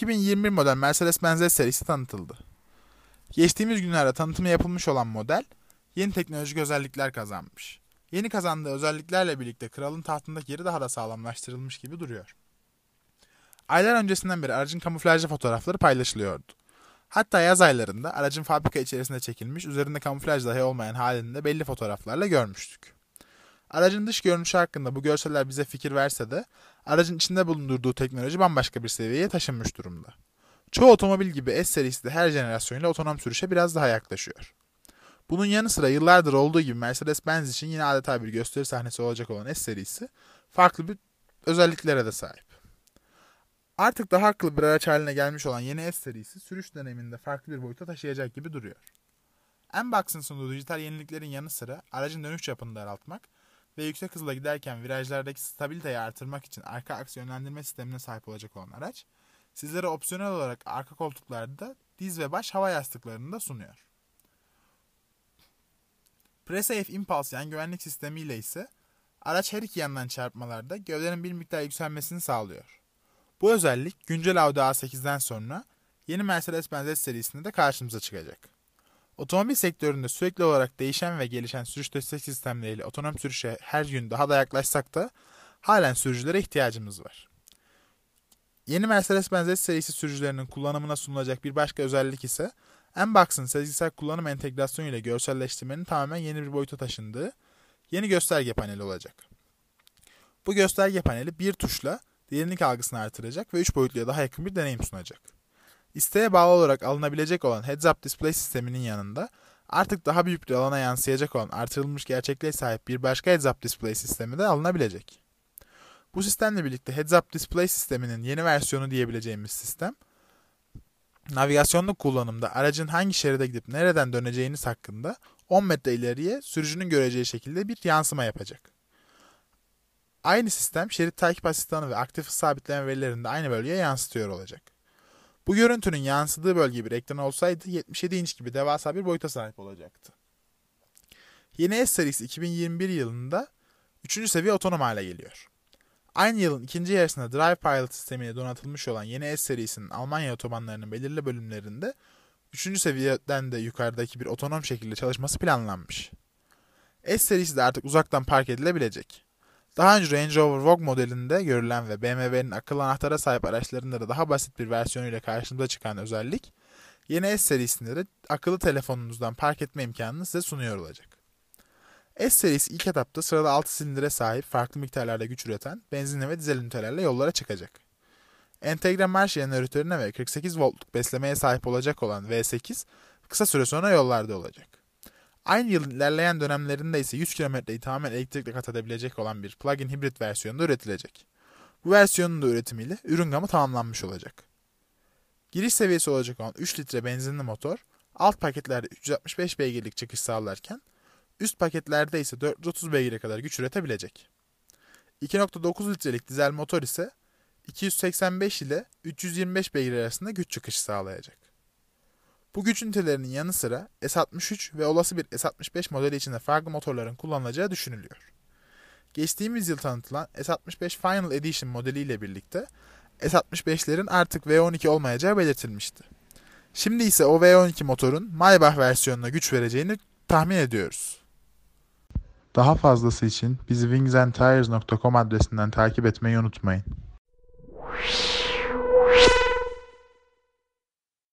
2021 model Mercedes-Benz serisi tanıtıldı. Geçtiğimiz günlerde tanıtımı yapılmış olan model, yeni teknolojik özellikler kazanmış. Yeni kazandığı özelliklerle birlikte kralın tahtındaki yeri daha da sağlamlaştırılmış gibi duruyor. Aylar öncesinden beri aracın kamuflajlı fotoğrafları paylaşılıyordu. Hatta yaz aylarında aracın fabrika içerisinde çekilmiş, üzerinde kamuflaj dahi olmayan halinde belli fotoğraflarla görmüştük. Aracın dış görünüşü hakkında bu görseller bize fikir verse de aracın içinde bulundurduğu teknoloji bambaşka bir seviyeye taşınmış durumda. Çoğu otomobil gibi S serisi de her jenerasyonla otonom sürüşe biraz daha yaklaşıyor. Bunun yanı sıra yıllardır olduğu gibi Mercedes-Benz için yine adeta bir gösteri sahnesi olacak olan S serisi farklı bir özelliklere de sahip. Artık daha akıllı bir araç haline gelmiş olan yeni S serisi sürüş döneminde farklı bir boyuta taşıyacak gibi duruyor. M-Box'ın sunduğu dijital yeniliklerin yanı sıra aracın dönüş çapını daraltmak ve yüksek hızla giderken virajlardaki stabiliteyi artırmak için arka aks yönlendirme sistemine sahip olacak olan araç, sizlere opsiyonel olarak arka koltuklarda diz ve baş hava yastıklarını da sunuyor. PreSafe Impulse yan güvenlik sistemiyle ise araç her iki yandan çarpmalarda gövdenin bir miktar yükselmesini sağlıyor. Bu özellik güncel Audi A8'den sonra yeni Mercedes-Benz serisinde de karşımıza çıkacak. Otomobil sektöründe sürekli olarak değişen ve gelişen sürüş destek sistemleriyle otonom sürüşe her gün daha da yaklaşsak da halen sürücülere ihtiyacımız var. Yeni Mercedes-Benz serisi sürücülerinin kullanımına sunulacak bir başka özellik ise M-Box'ın sezgisel kullanım entegrasyonu ile görselleştirmenin tamamen yeni bir boyuta taşındığı yeni gösterge paneli olacak. Bu gösterge paneli bir tuşla derinlik algısını artıracak ve 3 boyutluya daha yakın bir deneyim sunacak. İsteğe bağlı olarak alınabilecek olan heads-up display sisteminin yanında artık daha büyük bir alana yansıyacak olan artırılmış gerçekliğe sahip bir başka heads-up display sistemi de alınabilecek. Bu sistemle birlikte heads-up display sisteminin yeni versiyonu diyebileceğimiz sistem, navigasyonlu kullanımda aracın hangi şeride gidip nereden döneceğiniz hakkında 10 metre ileriye sürücünün göreceği şekilde bir yansıma yapacak. Aynı sistem şerit takip asistanı ve aktif sabitleme verilerini de aynı bölgeye yansıtıyor olacak. Bu görüntünün yansıdığı bölge bir ekran olsaydı 77 inç gibi devasa bir boyuta sahip olacaktı. Yeni S serisi 2021 yılında 3. seviye otonom hale geliyor. Aynı yılın ikinci yarısında Drive Pilot sistemiyle donatılmış olan yeni S serisinin Almanya otobanlarının belirli bölümlerinde 3. seviyeden de yukarıdaki bir otonom şekilde çalışması planlanmış. S serisi de artık uzaktan park edilebilecek. Daha önce Range Rover Vogue modelinde görülen ve BMW'nin akıllı anahtara sahip araçlarında da daha basit bir versiyonuyla karşımıza çıkan özellik, yeni S serisinde de akıllı telefonunuzdan park etme imkanını size sunuyor olacak. S serisi ilk etapta sırada 6 silindire sahip farklı miktarlarda güç üreten benzinli ve dizel ünitelerle yollara çıkacak. Entegre marş jeneratörüne ve 48 voltluk beslemeye sahip olacak olan V8 kısa süre sonra yollarda olacak. Aynı yılın ilerleyen dönemlerinde ise 100 kilometreyi tamamen elektrikle kat edebilecek olan bir plug-in hibrit versiyonda üretilecek. Bu versiyonun da üretimiyle ürün gamı tamamlanmış olacak. Giriş seviyesi olacak olan 3 litre benzinli motor, alt paketlerde 365 beygirlik çıkış sağlarken, üst paketlerde ise 430 beygire kadar güç üretebilecek. 2.9 litrelik dizel motor ise 285 ile 325 beygir arasında güç çıkışı sağlayacak. Bu güç ünitelerinin yanı sıra S63 ve olası bir S65 modeli içinde farklı motorların kullanılacağı düşünülüyor. Geçtiğimiz yıl tanıtılan S65 Final Edition modeliyle birlikte S65'lerin artık V12 olmayacağı belirtilmişti. Şimdi ise o V12 motorun Maybach versiyonuna güç vereceğini tahmin ediyoruz. Daha fazlası için bizi wingsandtires.com adresinden takip etmeyi unutmayın.